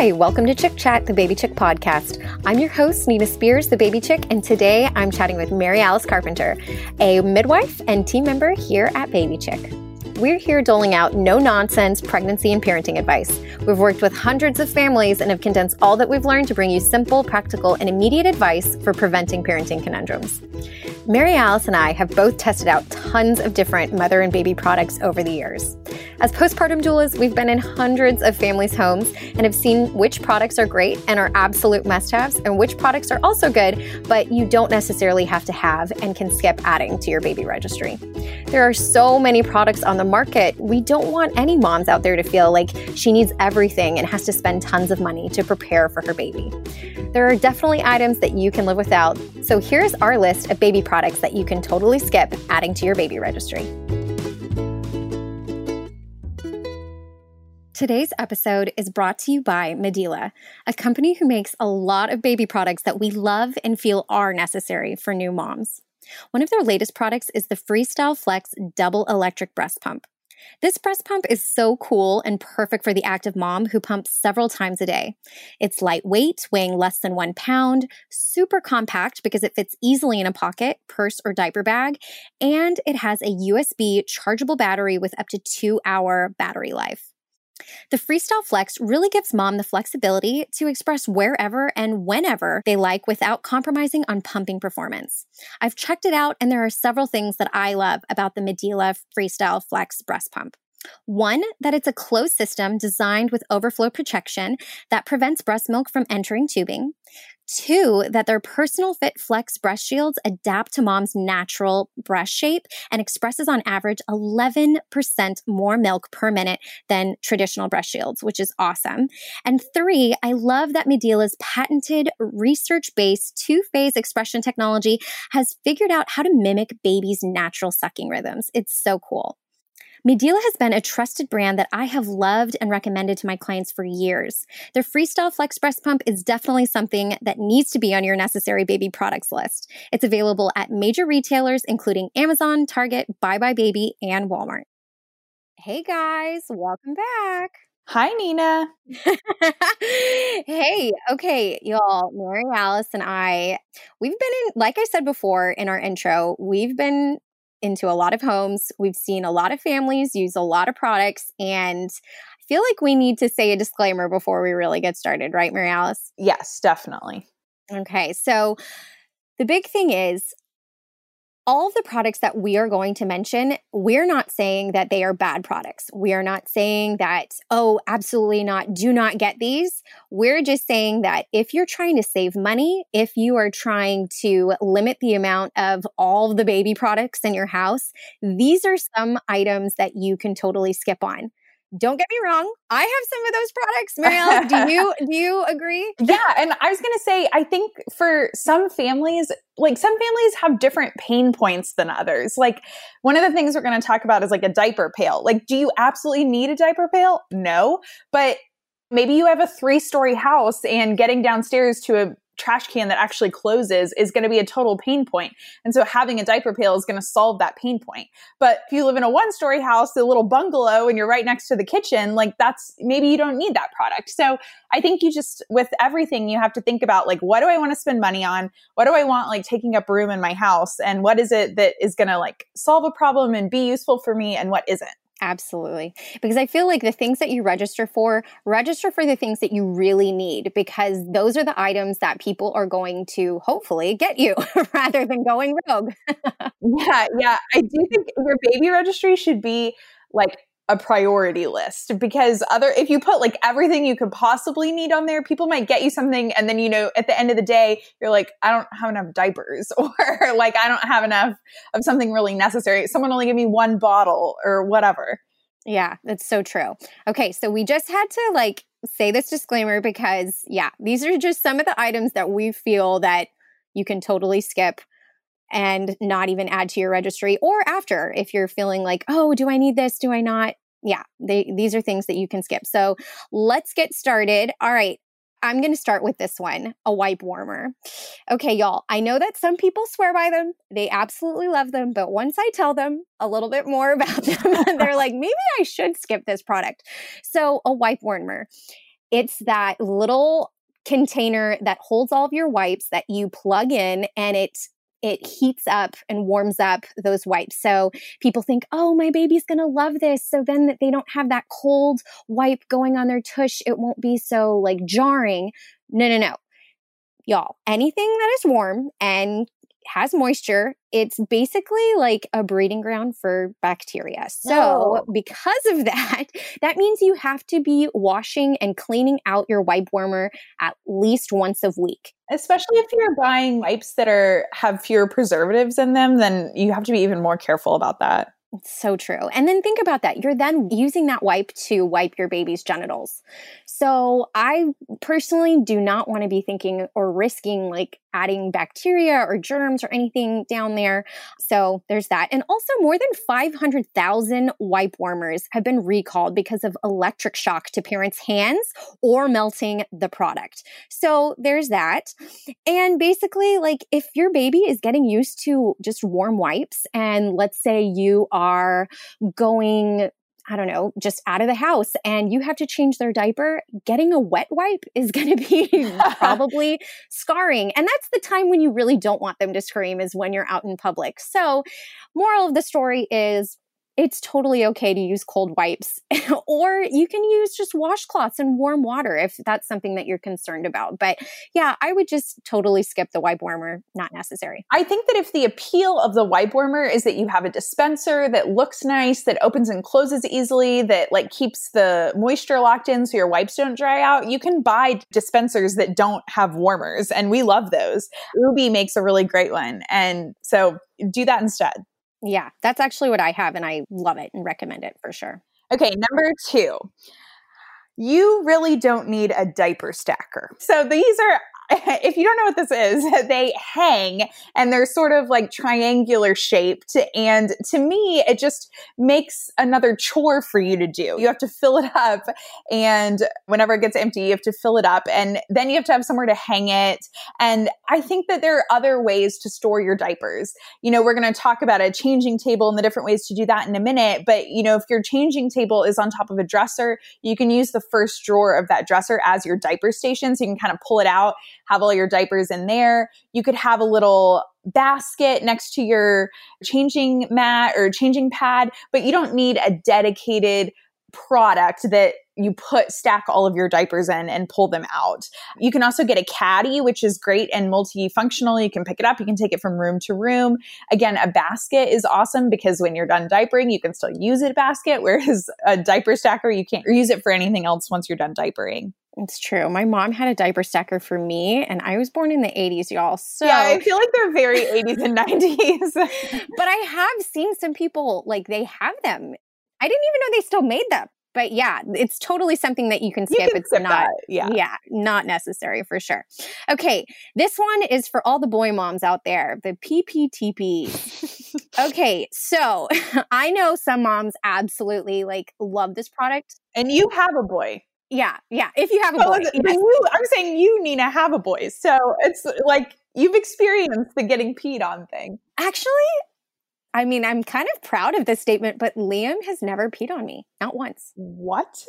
Hi, welcome to Chick Chat, the Baby Chick podcast. I'm your host, Nina Spears, the Baby Chick, and today I'm chatting with Mary Alice Carpenter, a midwife and team member here at Baby Chick. We're here doling out no nonsense pregnancy and parenting advice. We've worked with hundreds of families and have condensed all that we've learned to bring you simple, practical, and immediate advice for preventing parenting conundrums. Mary Alice and I have both tested out tons of different mother and baby products over the years. As postpartum doulas, we've been in hundreds of families' homes and have seen which products are great and are absolute must haves, and which products are also good, but you don't necessarily have to have and can skip adding to your baby registry. There are so many products on the market. We don't want any moms out there to feel like she needs everything and has to spend tons of money to prepare for her baby. There are definitely items that you can live without. So here's our list of baby products that you can totally skip adding to your baby registry. Today's episode is brought to you by Medela, a company who makes a lot of baby products that we love and feel are necessary for new moms. One of their latest products is the Freestyle Flex Double Electric Breast Pump. This breast pump is so cool and perfect for the active mom who pumps several times a day. It's lightweight, weighing less than one pound, super compact because it fits easily in a pocket, purse, or diaper bag, and it has a USB chargeable battery with up to two hour battery life. The Freestyle Flex really gives mom the flexibility to express wherever and whenever they like without compromising on pumping performance. I've checked it out, and there are several things that I love about the Medela Freestyle Flex breast pump. One, that it's a closed system designed with overflow protection that prevents breast milk from entering tubing. Two, that their personal fit flex breast shields adapt to mom's natural breast shape and expresses on average 11% more milk per minute than traditional breast shields, which is awesome. And three, I love that Medela's patented research based two phase expression technology has figured out how to mimic babies' natural sucking rhythms. It's so cool. Medela has been a trusted brand that I have loved and recommended to my clients for years. Their Freestyle Flex Breast Pump is definitely something that needs to be on your necessary baby products list. It's available at major retailers, including Amazon, Target, buybuy BABY, and Walmart. Hey guys, welcome back. Hi, Nina. hey, okay, y'all. Mary Alice and I, we've been in, like I said before in our intro, we've been into a lot of homes. We've seen a lot of families use a lot of products and I feel like we need to say a disclaimer before we really get started, right, Mary Alice? Yes, definitely. Okay. So the big thing is all of the products that we are going to mention, we're not saying that they are bad products. We are not saying that, oh, absolutely not, do not get these. We're just saying that if you're trying to save money, if you are trying to limit the amount of all the baby products in your house, these are some items that you can totally skip on don't get me wrong i have some of those products Mary Alice do you do you agree? Yeah and i was going to say i think for some families like some families have different pain points than others like one of the things we're going to talk about is like a diaper pail like do you absolutely need a diaper pail? No but maybe you have a three story house and getting downstairs to a trash can that actually closes is going to be a total pain point. And so having a diaper pail is going to solve that pain point. But if you live in a one story house, a little bungalow, and you're right next to the kitchen, like that's maybe you don't need that product. So I think you just, with everything, you have to think about like, what do I want to spend money on? What do I want like taking up room in my house? And what is it that is going to like solve a problem and be useful for me and what isn't? Absolutely. Because I feel like the things that you register for, register for the things that you really need because those are the items that people are going to hopefully get you rather than going rogue. yeah, yeah. I do think your baby registry should be like a priority list because other if you put like everything you could possibly need on there people might get you something and then you know at the end of the day you're like i don't have enough diapers or like i don't have enough of something really necessary. Someone only give me one bottle or whatever. Yeah that's so true. Okay so we just had to like say this disclaimer because yeah these are just some of the items that we feel that you can totally skip and not even add to your registry or after if you're feeling like, oh, do I need this? Do I not? Yeah, they, these are things that you can skip. So let's get started. All right. I'm going to start with this one a wipe warmer. Okay, y'all, I know that some people swear by them. They absolutely love them. But once I tell them a little bit more about them, they're like, maybe I should skip this product. So, a wipe warmer. It's that little container that holds all of your wipes that you plug in and it it heats up and warms up those wipes. So people think, oh, my baby's going to love this. So then that they don't have that cold wipe going on their tush. It won't be so like jarring. No, no, no. Y'all, anything that is warm and has moisture, it's basically like a breeding ground for bacteria. So, oh. because of that, that means you have to be washing and cleaning out your wipe warmer at least once a week. Especially if you're buying wipes that are have fewer preservatives in them, then you have to be even more careful about that. So true. And then think about that. You're then using that wipe to wipe your baby's genitals. So I personally do not want to be thinking or risking like adding bacteria or germs or anything down there. So there's that. And also, more than 500,000 wipe warmers have been recalled because of electric shock to parents' hands or melting the product. So there's that. And basically, like if your baby is getting used to just warm wipes, and let's say you are going I don't know, just out of the house and you have to change their diaper, getting a wet wipe is going to be probably scarring. And that's the time when you really don't want them to scream is when you're out in public. So, moral of the story is it's totally okay to use cold wipes or you can use just washcloths and warm water if that's something that you're concerned about. But yeah, I would just totally skip the wipe warmer, not necessary. I think that if the appeal of the wipe warmer is that you have a dispenser that looks nice, that opens and closes easily, that like keeps the moisture locked in so your wipes don't dry out, you can buy dispensers that don't have warmers and we love those. Ubbi makes a really great one. And so do that instead. Yeah, that's actually what I have, and I love it and recommend it for sure. Okay, number two, you really don't need a diaper stacker. So these are if you don't know what this is, they hang and they're sort of like triangular shaped. And to me, it just makes another chore for you to do. You have to fill it up. And whenever it gets empty, you have to fill it up. And then you have to have somewhere to hang it. And I think that there are other ways to store your diapers. You know, we're going to talk about a changing table and the different ways to do that in a minute. But, you know, if your changing table is on top of a dresser, you can use the first drawer of that dresser as your diaper station. So you can kind of pull it out have all your diapers in there. You could have a little basket next to your changing mat or changing pad, but you don't need a dedicated product that you put stack all of your diapers in and pull them out. You can also get a caddy, which is great and multifunctional. You can pick it up, you can take it from room to room. Again, a basket is awesome because when you're done diapering, you can still use a basket, whereas a diaper stacker, you can't use it for anything else once you're done diapering. It's true. My mom had a diaper stacker for me, and I was born in the 80s, y'all. So Yeah, I feel like they're very 80s and 90s. but I have seen some people like they have them. I didn't even know they still made them. But yeah, it's totally something that you can skip. You can it's skip not, that. yeah, yeah, not necessary for sure. Okay, this one is for all the boy moms out there. The Pee-pee Teepee. okay, so I know some moms absolutely like love this product, and you have a boy. Yeah, yeah. If you have a boy, yes. you, I'm saying you, Nina, have a boy. So it's like you've experienced the getting peed on thing. Actually, I mean, I'm kind of proud of this statement, but Liam has never peed on me, not once. What?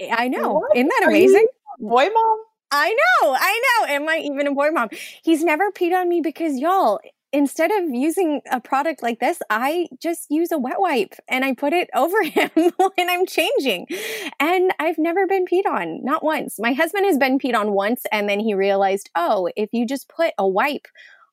Eh, I know. Isn't that amazing? boy mom? I know. I know. Am I even a boy mom? He's never peed on me because y'all, instead of using a product like this, I just use a wet wipe and I put it over him when I'm changing. And I've never been peed on, not once. My husband has been peed on once and then he realized, oh, if you just put a wipe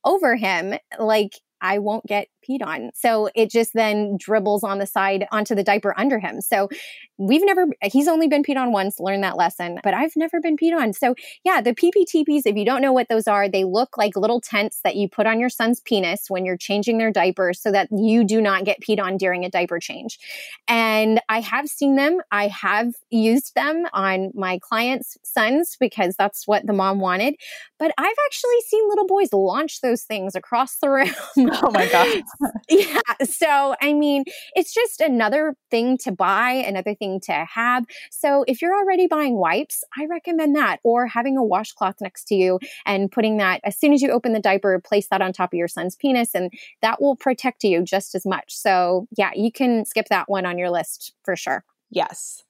over him, like I won't get peed on. So it just then dribbles on the side onto the diaper under him. So we've never, he's only been peed on once, learned that lesson, but I've never been peed on. So yeah, the Pee-pee Teepees, if you don't know what those are, they look like little tents that you put on your son's penis when you're changing their diaper so that you do not get peed on during a diaper change. And I have seen them. I have used them on my clients' sons because that's what the mom wanted. But I've actually seen little boys launch those things across the room. Oh my God. yeah. So, I mean, it's just another thing to buy, another thing to have. So, if you're already buying wipes, I recommend that or having a washcloth next to you and putting that as soon as you open the diaper, place that on top of your son's penis, and that will protect you just as much. So, yeah, you can skip that one on your list for sure. Yes.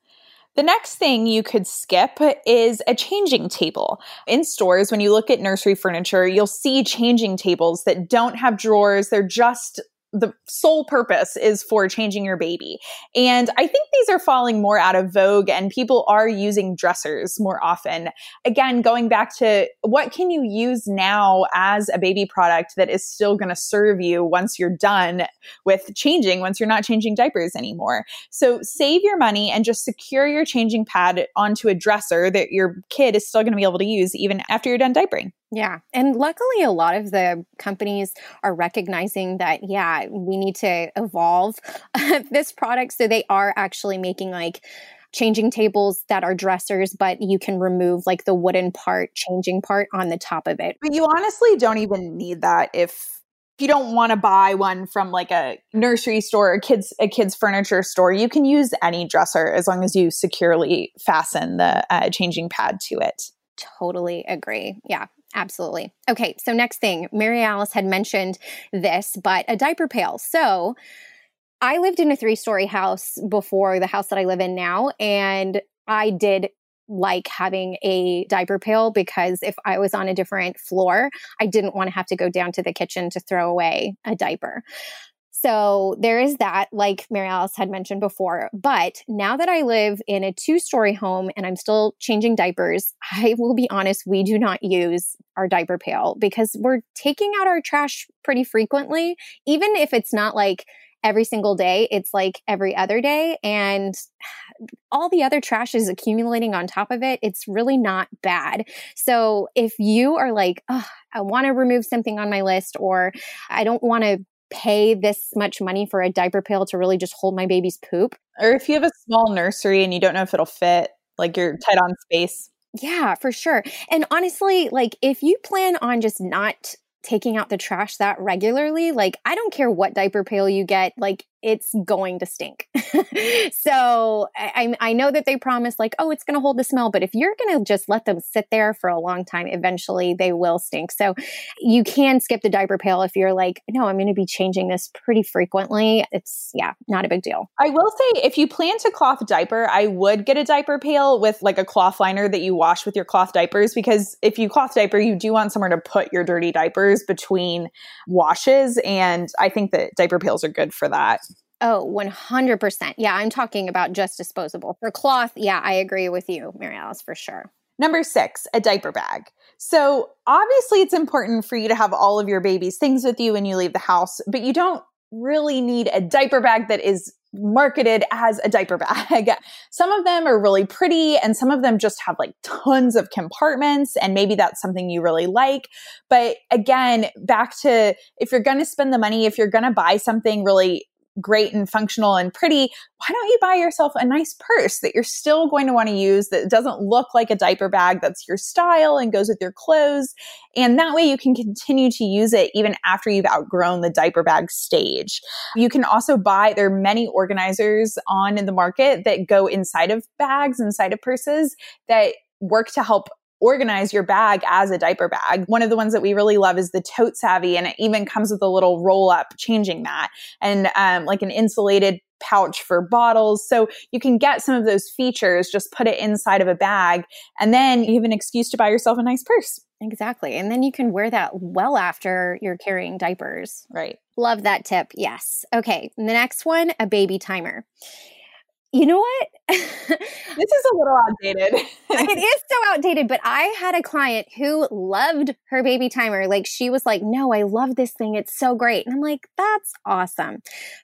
The next thing you could skip is a changing table. In stores, when you look at nursery furniture, you'll see changing tables that don't have drawers. They're just the sole purpose is for changing your baby. And I think these are falling more out of vogue and people are using dressers more often. Again, going back to what can you use now as a baby product that is still going to serve you once you're done with changing, once you're not changing diapers anymore. So save your money and just secure your changing pad onto a dresser that your kid is still going to be able to use even after you're done diapering. Yeah. And luckily, a lot of the companies are recognizing that, yeah, we need to evolve this product. So they are actually making like, changing tables that are dressers, but you can remove like the wooden part, changing part on the top of it. But you honestly don't even need that if you don't want to buy one from like a nursery store or kids a kids furniture store you can use any dresser as long as you securely fasten the uh, changing pad to it totally agree yeah Absolutely. Okay, so next thing, Mary Alice had mentioned this, but a diaper pail. So I lived in a three story house before the house that I live in now, and I did like having a diaper pail because if I was on a different floor, I didn't want to have to go down to the kitchen to throw away a diaper. So there is that, like Mary Alice had mentioned before. But now that I live in a two story home and I'm still changing diapers, I will be honest, we do not use our diaper pail because we're taking out our trash pretty frequently, even if it's not like every single day. It's like every other day. And all the other trash is accumulating on top of it. It's really not bad. So if you are like, oh, I want to remove something on my list, or I don't want to pay this much money for a diaper pail to really just hold my baby's poop. Or if you have a small nursery and you don't know if it'll fit, like you're tight on space. Yeah, for sure. And honestly, like if you plan on just not taking out the trash that regularly, like I don't care what diaper pail you get, like it's going to stink. so I, I know that they promise like, oh, it's going to hold the smell, but if you're going to just let them sit there for a long time, eventually they will stink. So you can skip the diaper pail if you're like, no, I'm going to be changing this pretty frequently. It's yeah, not a big deal. I will say if you plan to cloth diaper, I would get a diaper pail with like a cloth liner that you wash with your cloth diapers because if you cloth diaper, you do want somewhere to put your dirty diapers between washes. And I think that diaper pails are good for that. Oh, 100%. Yeah, I'm talking about just disposable. For cloth, yeah, I agree with you, Mary Alice, for sure. Number six, a diaper bag. So obviously, it's important for you to have all of your baby's things with you when you leave the house, but you don't really need a diaper bag that is marketed as a diaper bag. some of them are really pretty and some of them just have like tons of compartments and maybe that's something you really like. But again, back to if you're going to spend the money, if you're going to buy something really great and functional and pretty, why don't you buy yourself a nice purse that you're still going to want to use that doesn't look like a diaper bag that's your style and goes with your clothes? And that way you can continue to use it even after you've outgrown the diaper bag stage. You can also buy, there are many organizers on in the market that go inside of bags, inside of purses that work to help organize your bag as a diaper bag. One of the ones that we really love is the ToteSavvy, and it even comes with a little roll up changing mat and um, like an insulated pouch for bottles. So you can get some of those features, just put it inside of a bag, and then you have an excuse to buy yourself a nice purse. Exactly. And then you can wear that well after you're carrying diapers. Right. Love that tip. Yes. Okay. The next one a baby timer. You know what? this is a little outdated. it is so outdated, but I had a client who loved her baby timer. Like she was like, "No, I love this thing. It's so great." And I'm like, "That's awesome."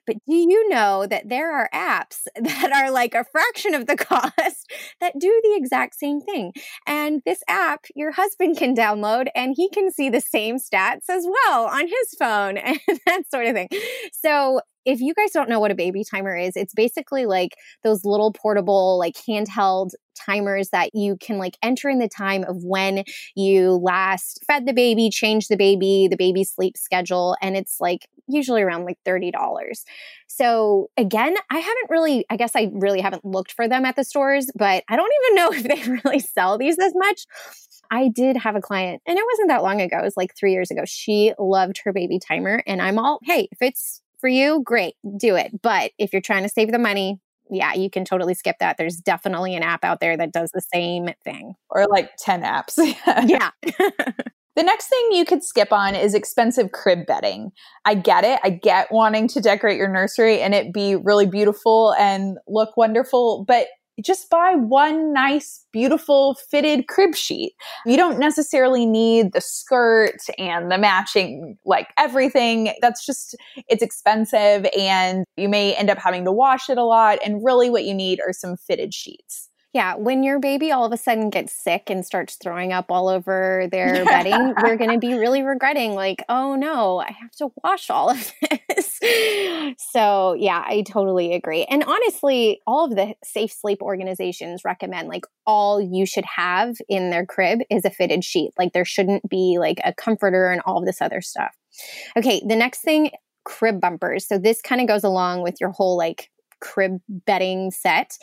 But do you know that there are apps that are like a fraction of the cost that do the exact same thing? And this app your husband can download and he can see the same stats as well on his phone and that sort of thing. So if you guys don't know what a baby timer is, it's basically like those little portable, like handheld timers that you can like enter in the time of when you last fed the baby, changed the baby, the baby sleep schedule. And it's like usually around like $30. So again, I haven't really, I guess I really haven't looked for them at the stores, but I don't even know if they really sell these as much. I did have a client, and it wasn't that long ago. It was like three years ago. She loved her baby timer, and I'm all, hey, if it's for you, great, do it. But if you're trying to save the money, yeah, you can totally skip that. There's definitely an app out there that does the same thing. Or like 10 apps. yeah. The next thing you could skip on is expensive crib bedding. I get it. I get wanting to decorate your nursery and it be really beautiful and look wonderful, but just buy one nice, beautiful fitted crib sheet. You don't necessarily need the skirt and the matching, like everything. That's just, it's expensive and you may end up having to wash it a lot. And really, what you need are some fitted sheets. Yeah, when your baby all of a sudden gets sick and starts throwing up all over their bedding, you're going to be really regretting, like, oh no, I have to wash all of this. so, yeah, I totally agree. And honestly, all of the safe sleep organizations recommend like all you should have in their crib is a fitted sheet. Like, there shouldn't be like a comforter and all of this other stuff. Okay, the next thing crib bumpers. So, this kind of goes along with your whole like crib bedding set.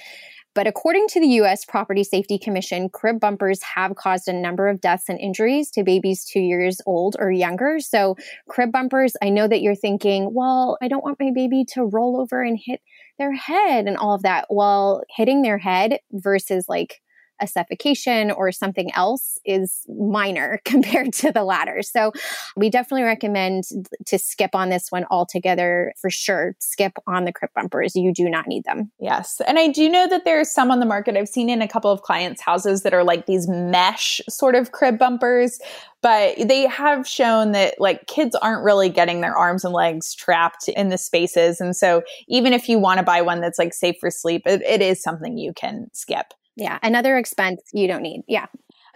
But according to the US Product Safety Commission, crib bumpers have caused a number of deaths and injuries to babies two years old or younger. So, crib bumpers, I know that you're thinking, well, I don't want my baby to roll over and hit their head and all of that. Well, hitting their head versus like a suffocation or something else is minor compared to the latter. So we definitely recommend to skip on this one altogether for sure. Skip on the crib bumpers. You do not need them. Yes. And I do know that there's some on the market. I've seen in a couple of clients' houses that are like these mesh sort of crib bumpers but they have shown that like kids aren't really getting their arms and legs trapped in the spaces and so even if you want to buy one that's like safe for sleep it, it is something you can skip yeah, another expense you don't need. Yeah.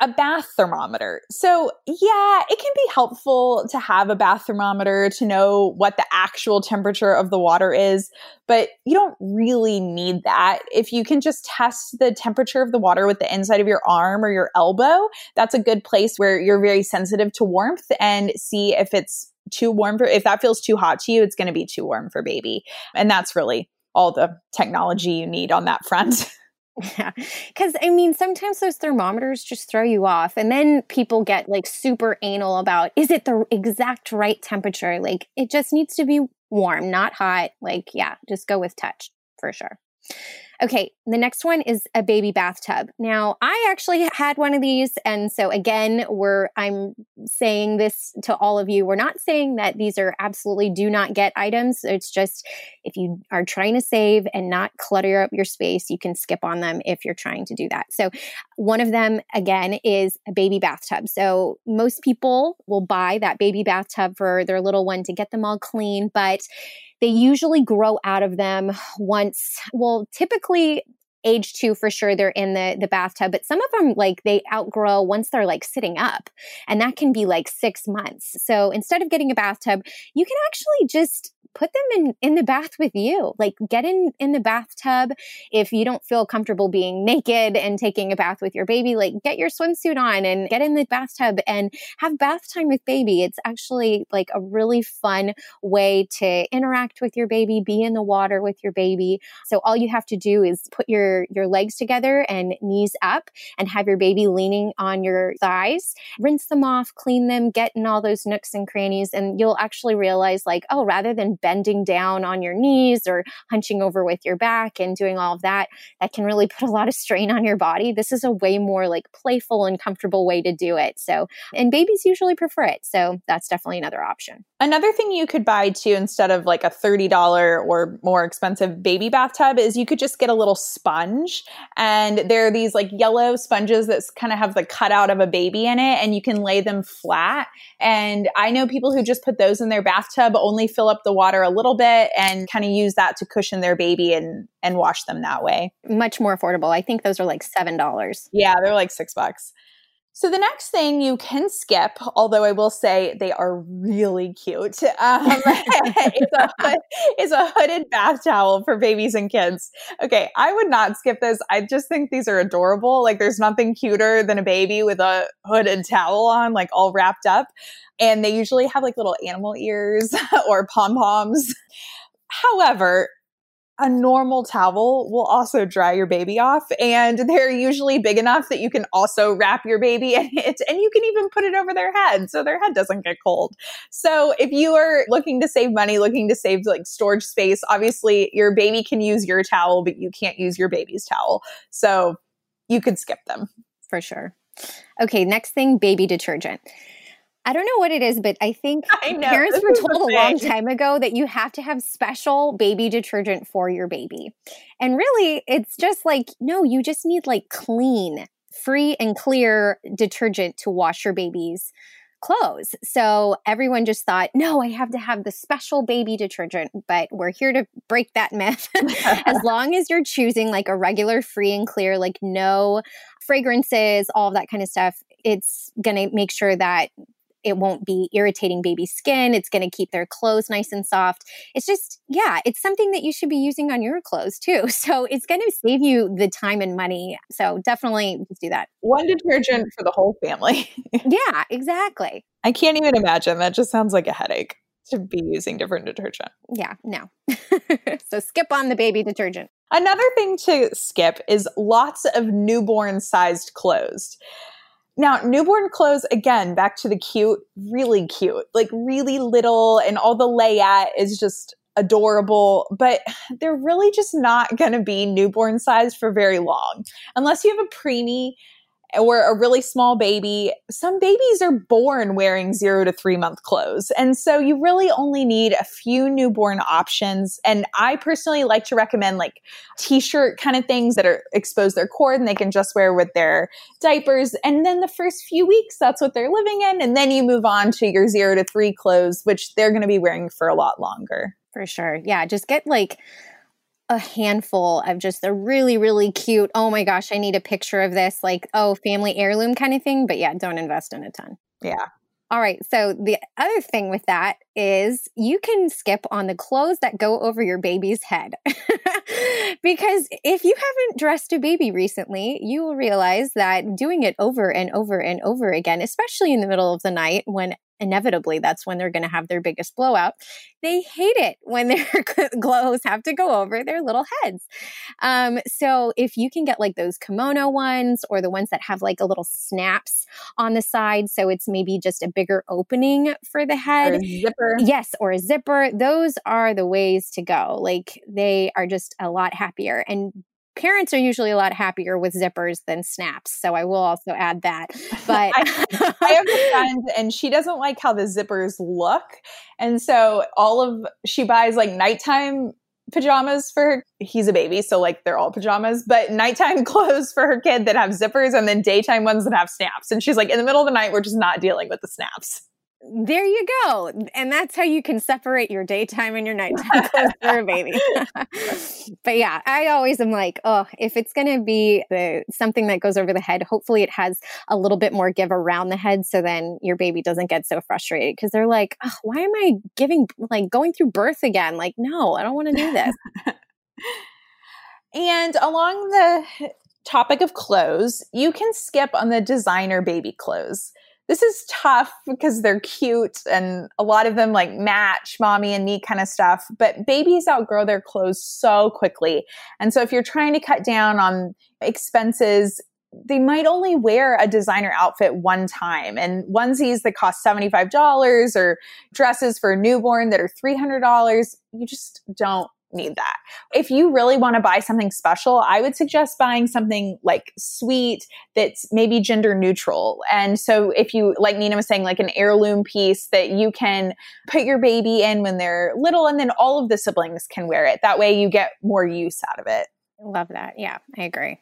A bath thermometer. So, yeah, it can be helpful to have a bath thermometer to know what the actual temperature of the water is, but you don't really need that. If you can just test the temperature of the water with the inside of your arm or your elbow, that's a good place where you're very sensitive to warmth and see if it's too warm for if that feels too hot to you, it's going to be too warm for baby. And that's really all the technology you need on that front. Yeah. Cause I mean, sometimes those thermometers just throw you off. And then people get like super anal about is it the exact right temperature? Like it just needs to be warm, not hot. Like, yeah, just go with touch for sure. Okay, the next one is a baby bathtub. Now, I actually had one of these and so again, we're I'm saying this to all of you. We're not saying that these are absolutely do not get items. It's just if you are trying to save and not clutter up your space, you can skip on them if you're trying to do that. So, one of them again is a baby bathtub. So, most people will buy that baby bathtub for their little one to get them all clean, but they usually grow out of them once, well, typically age two for sure they're in the the bathtub but some of them like they outgrow once they're like sitting up and that can be like six months. So instead of getting a bathtub you can actually just put them in in the bath with you. Like get in in the bathtub. If you don't feel comfortable being naked and taking a bath with your baby like get your swimsuit on and get in the bathtub and have bath time with baby. It's actually like a really fun way to interact with your baby be in the water with your baby. So all you have to do is put your your legs together and knees up and have your baby leaning on your thighs. Rinse them off clean them get in all those nooks and crannies and you'll actually realize like oh rather than bending down on your knees or hunching over with your back and doing all of that, that can really put a lot of strain on your body. This is a way more like playful and comfortable way to do it. So, and babies usually prefer it. So that's definitely another option. Another thing you could buy too, instead of like a $30 or more expensive baby bathtub, is you could just get a little sponge. And there are these like yellow sponges that kind of have the cutout of a baby in it, and you can lay them flat. And I know people who just put those in their bathtub, only fill up the water water a little bit and kind of use that to cushion their baby and and wash them that way. Much more affordable. I think those are like $7. Yeah, they're like 6 bucks. So the next thing you can skip, although I will say they are really cute, um, is, a, is a hooded bath towel for babies and kids. Okay, I would not skip this. I just think these are adorable. Like there's nothing cuter than a baby with a hooded towel on, like all wrapped up. And they usually have like little animal ears or pom poms. However, a normal towel will also dry your baby off and they're usually big enough that you can also wrap your baby in it and you can even put it over their head so their head doesn't get cold. So if you are looking to save money, looking to save like storage space, obviously your baby can use your towel but you can't use your baby's towel. So you could skip them. For sure. Okay, next thing baby detergent. I don't know what it is, but I think I parents were told a long time ago that you have to have special baby detergent for your baby. And really, it's just like, no, you just need like clean, free, and clear detergent to wash your baby's clothes. So everyone just thought, no, I have to have the special baby detergent. But we're here to break that myth. as long as you're choosing like a regular free and clear, like no fragrances, all of that kind of stuff, it's going to make sure that it won't be irritating baby skin. It's going to keep their clothes nice and soft. It's just, yeah, it's something that you should be using on your clothes too. So it's going to save you the time and money. So definitely just do that. One detergent for the whole family. yeah, exactly. I can't even imagine. That just sounds like a headache to be using different detergent. Yeah, no. so skip on the baby detergent. Another thing to skip is lots of newborn sized clothes. Now, newborn clothes, again, back to the cute, really cute, like really little, and all the layette is just adorable, but they're really just not going to be newborn sized for very long. Unless you have a preemie or a really small baby, some babies are born wearing zero to three month clothes. And so you really only need a few newborn options. And I personally like to recommend like t shirt kind of things that are expose their cord and they can just wear with their diapers. And then the first few weeks, that's what they're living in. And then you move on to your zero to three clothes, which they're going to be wearing for a lot longer. For sure. Yeah. Just get like, a handful of just the really, really cute, oh my gosh, I need a picture of this, like, oh, family heirloom kind of thing. But yeah, don't invest in a ton. Yeah. All right. So the other thing with that is you can skip on the clothes that go over your baby's head. because if you haven't dressed a baby recently, you will realize that doing it over and over and over again, especially in the middle of the night when inevitably that's when they're going to have their biggest blowout. They hate it when their clothes have to go over their little heads. Um, so if you can get like those kimono ones or the ones that have like a little snaps on the side, so it's maybe just a bigger opening for the head. zipper. Yes, or a zipper. Those are the ways to go. Like they are just a lot happier. And parents are usually a lot happier with zippers than snaps. So I will also add that. But I, I, have a friend and she doesn't like how the zippers look. And so all of she buys like nighttime pajamas for her. He's a baby, so like they're all pajamas, but nighttime clothes for her kid that have zippers and then daytime ones that have snaps. And she's like, in the middle of the night, we're just not dealing with the snaps there you go. And that's how you can separate your daytime and your nighttime clothes for a baby. but yeah, I always am like, oh, if it's going to be the, something that goes over the head, hopefully it has a little bit more give around the head so then your baby doesn't get so frustrated because they're like, oh, why am I giving, like going through birth again? Like, no, I don't want to do this. and along the topic of clothes, you can skip on the designer baby clothes this is tough because they're cute and a lot of them like match mommy and me kind of stuff. But babies outgrow their clothes so quickly. And so if you're trying to cut down on expenses, they might only wear a designer outfit one time and onesies that cost $75 or dresses for a newborn that are $300 you just don't need that. If you really want to buy something special, I would suggest buying something like sweet that's maybe gender neutral. And so if you, like Nina was saying, like an heirloom piece that you can put your baby in when they're little and then all of the siblings can wear it. That way you get more use out of it. Love that. Yeah, I agree.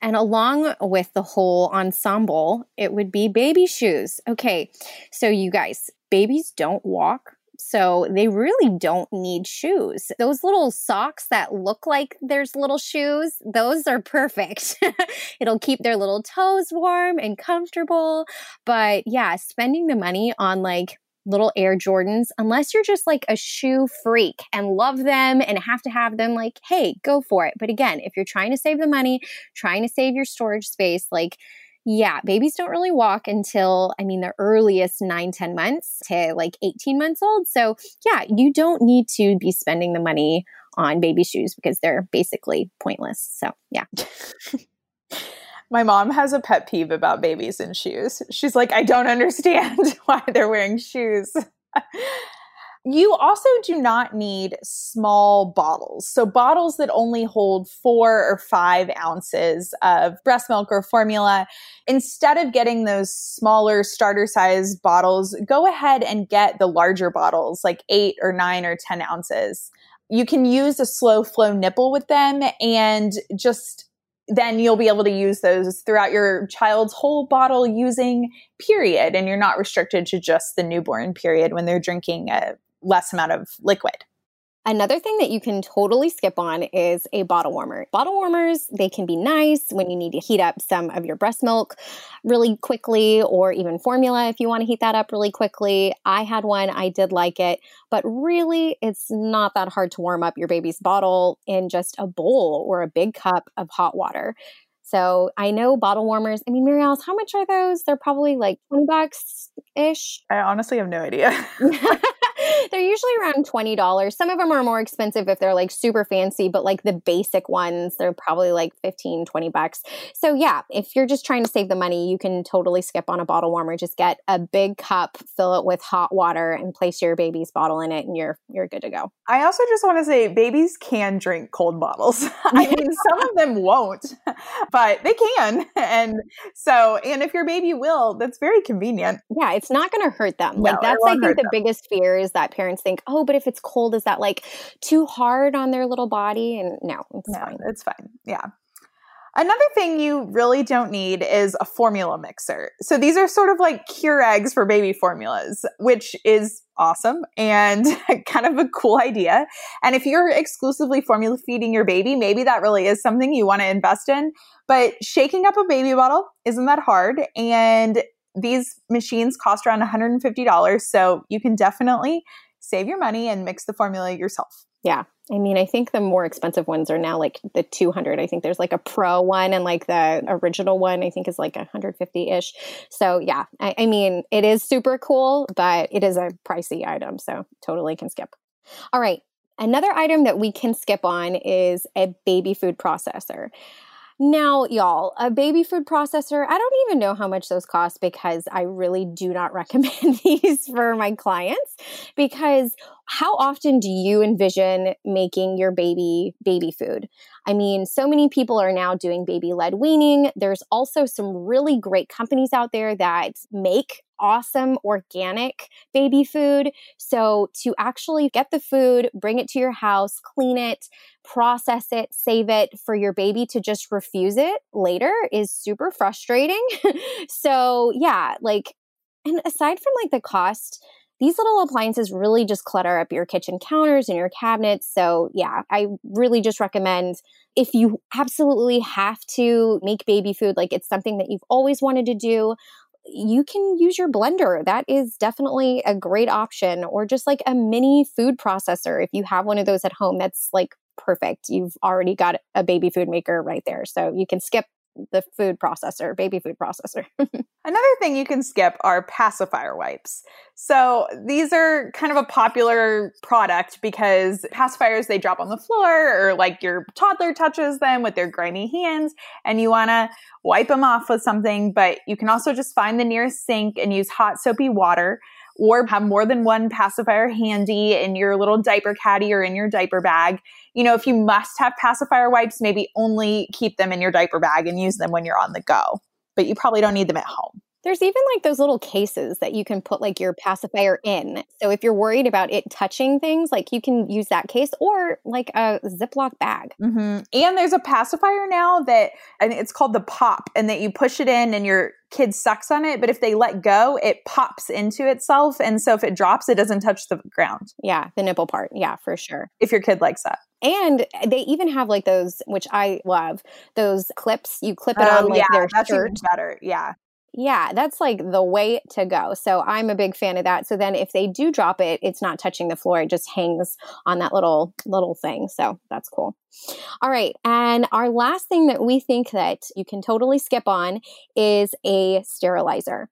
And along with the whole ensemble, it would be baby shoes. Okay, so you guys, babies don't walk so they really don't need shoes. Those little socks that look like there's little shoes, those are perfect. It'll keep their little toes warm and comfortable. But yeah, spending the money on like little Air Jordans, unless you're just like a shoe freak and love them and have to have them, like, hey, go for it. But again, if you're trying to save the money, trying to save your storage space, like, yeah, babies don't really walk until, I mean, the earliest nine, 10 months to like 18 months old. So, yeah, you don't need to be spending the money on baby shoes because they're basically pointless. So, yeah. My mom has a pet peeve about babies in shoes. She's like, I don't understand why they're wearing shoes. You also do not need small bottles. So, bottles that only hold four or five ounces of breast milk or formula. Instead of getting those smaller starter size bottles, go ahead and get the larger bottles, like eight or nine or 10 ounces. You can use a slow flow nipple with them and just then you'll be able to use those throughout your child's whole bottle using period and you're not restricted to just the newborn period when they're drinking a less amount of liquid. Another thing that you can totally skip on is a bottle warmer. Bottle warmers, they can be nice when you need to heat up some of your breast milk really quickly, or even formula if you want to heat that up really quickly. I had one, I did like it, but really, it's not that hard to warm up your baby's bottle in just a bowl or a big cup of hot water. So I know bottle warmers. I mean, Mary Alice, how much are those? They're probably like 20 bucks ish. I honestly have no idea. they're usually around $20. Some of them are more expensive if they're like super fancy, but like the basic ones, they're probably like 15, 20 bucks. So yeah, if you're just trying to save the money, you can totally skip on a bottle warmer. Just get a big cup, fill it with hot water and place your baby's bottle in it and you're you're good to go. I also just want to say babies can drink cold bottles. I mean, some of them won't, but they can. And so, and if your baby will, that's very convenient. Yeah, it's not going to hurt them. No, like that's I think the them. biggest fear is that parents think, oh, but if it's cold, is that like too hard on their little body? And no, it's no, fine. It's fine. Yeah. Another thing you really don't need is a formula mixer. So these are sort of like Keurigs for baby formulas, which is awesome and kind of a cool idea. And if you're exclusively formula feeding your baby, maybe that really is something you want to invest in. But shaking up a baby bottle isn't that hard. And these machines cost around $150. So you can definitely save your money and mix the formula yourself. Yeah. I mean, I think the more expensive ones are now like the 200. I think there's like a pro one and like the original one, I think is like 150 ish. So, yeah, I, I mean, it is super cool, but it is a pricey item. So, totally can skip. All right. Another item that we can skip on is a baby food processor. Now, y'all, a baby food processor, I don't even know how much those cost because I really do not recommend these for my clients because how often do you envision making your baby baby food? I mean, so many people are now doing baby led weaning. There's also some really great companies out there that make awesome organic baby food. So, to actually get the food, bring it to your house, clean it, process it, save it for your baby to just refuse it later is super frustrating. so, yeah, like, and aside from like the cost, these little appliances really just clutter up your kitchen counters and your cabinets. So, yeah, I really just recommend if you absolutely have to make baby food, like it's something that you've always wanted to do, you can use your blender. That is definitely a great option, or just like a mini food processor. If you have one of those at home, that's like perfect. You've already got a baby food maker right there. So you can skip the food processor, baby food processor. Another thing you can skip are pacifier wipes. So these are kind of a popular product because pacifiers they drop on the floor or like your toddler touches them with their grimy hands and you want to wipe them off with something, but you can also just find the nearest sink and use hot soapy water or have more than one pacifier handy in your little diaper caddy or in your diaper bag. You know, if you must have pacifier wipes, maybe only keep them in your diaper bag and use them when you're on the go, but you probably don't need them at home. There's even like those little cases that you can put like your pacifier in. So if you're worried about it touching things, like you can use that case or like a Ziploc bag. Mm-hmm. And there's a pacifier now that and it's called the pop, and that you push it in and your kid sucks on it. But if they let go, it pops into itself. And so if it drops, it doesn't touch the ground. Yeah, the nipple part. Yeah, for sure. If your kid likes that. And they even have like those, which I love, those clips. You clip it oh, on like yeah, their that's shirt. better. Yeah. Yeah, that's like the way to go. So I'm a big fan of that. So then if they do drop it, it's not touching the floor. It just hangs on that little little thing. So that's cool. All right. And our last thing that we think that you can totally skip on is a sterilizer.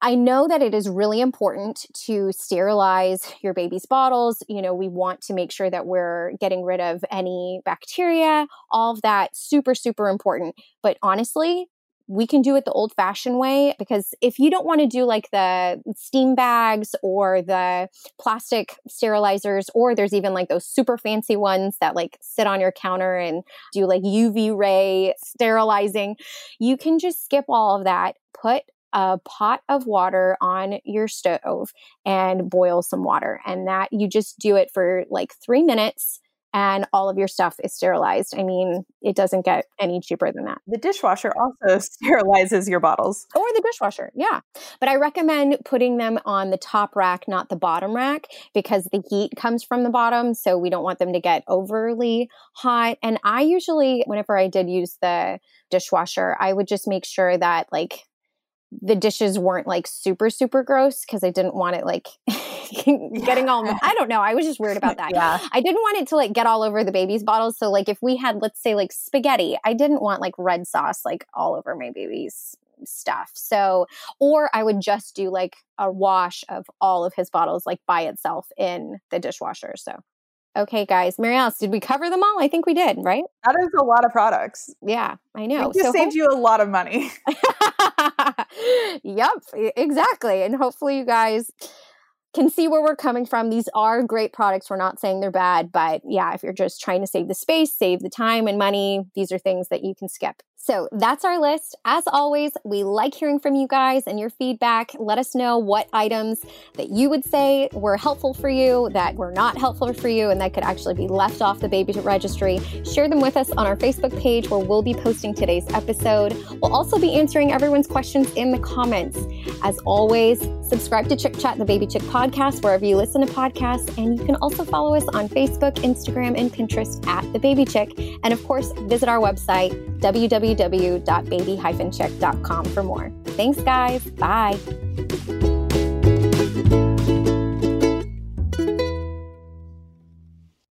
I know that it is really important to sterilize your baby's bottles. You know, we want to make sure that we're getting rid of any bacteria, all of that, super, super important. But honestly, we can do it the old fashioned way because if you don't want to do like the steam bags or the plastic sterilizers, or there's even like those super fancy ones that like sit on your counter and do like UV ray sterilizing, you can just skip all of that. Put a pot of water on your stove and boil some water. And that you just do it for like three minutes and all of your stuff is sterilized. I mean, it doesn't get any cheaper than that. The dishwasher also sterilizes your bottles. Or the dishwasher, yeah. But I recommend putting them on the top rack, not the bottom rack, because the heat comes from the bottom. So we don't want them to get overly hot. And I usually, whenever I did use the dishwasher, I would just make sure that like the dishes weren't like super super gross because I didn't want it like getting all I don't know I was just weird about that. yeah. I didn't want it to like get all over the baby's bottles so like if we had let's say like spaghetti I didn't want like red sauce like all over my baby's stuff. So or I would just do like a wash of all of his bottles like by itself in the dishwasher. So Okay, guys. Mary Alice, did we cover them all? I think we did, right? That is a lot of products. Yeah, I know. It just so saved you a lot of money. yep, exactly. And hopefully you guys can see where we're coming from. These are great products. We're not saying they're bad, but yeah, if you're just trying to save the space, save the time and money, these are things that you can skip. So that's our list. As always, we like hearing from you guys and your feedback. Let us know what items that you would say were helpful for you, that were not helpful for you, and that could actually be left off the baby registry. Share them with us on our Facebook page where we'll be posting today's episode. We'll also be answering everyone's questions in the comments. As always, subscribe to Chick Chat, the Baby Chick podcast, wherever you listen to podcasts. And you can also follow us on Facebook, Instagram, and Pinterest at The Baby Chick. And of course, visit our website, www www.baby-chick.com for more. Thanks, guys. Bye.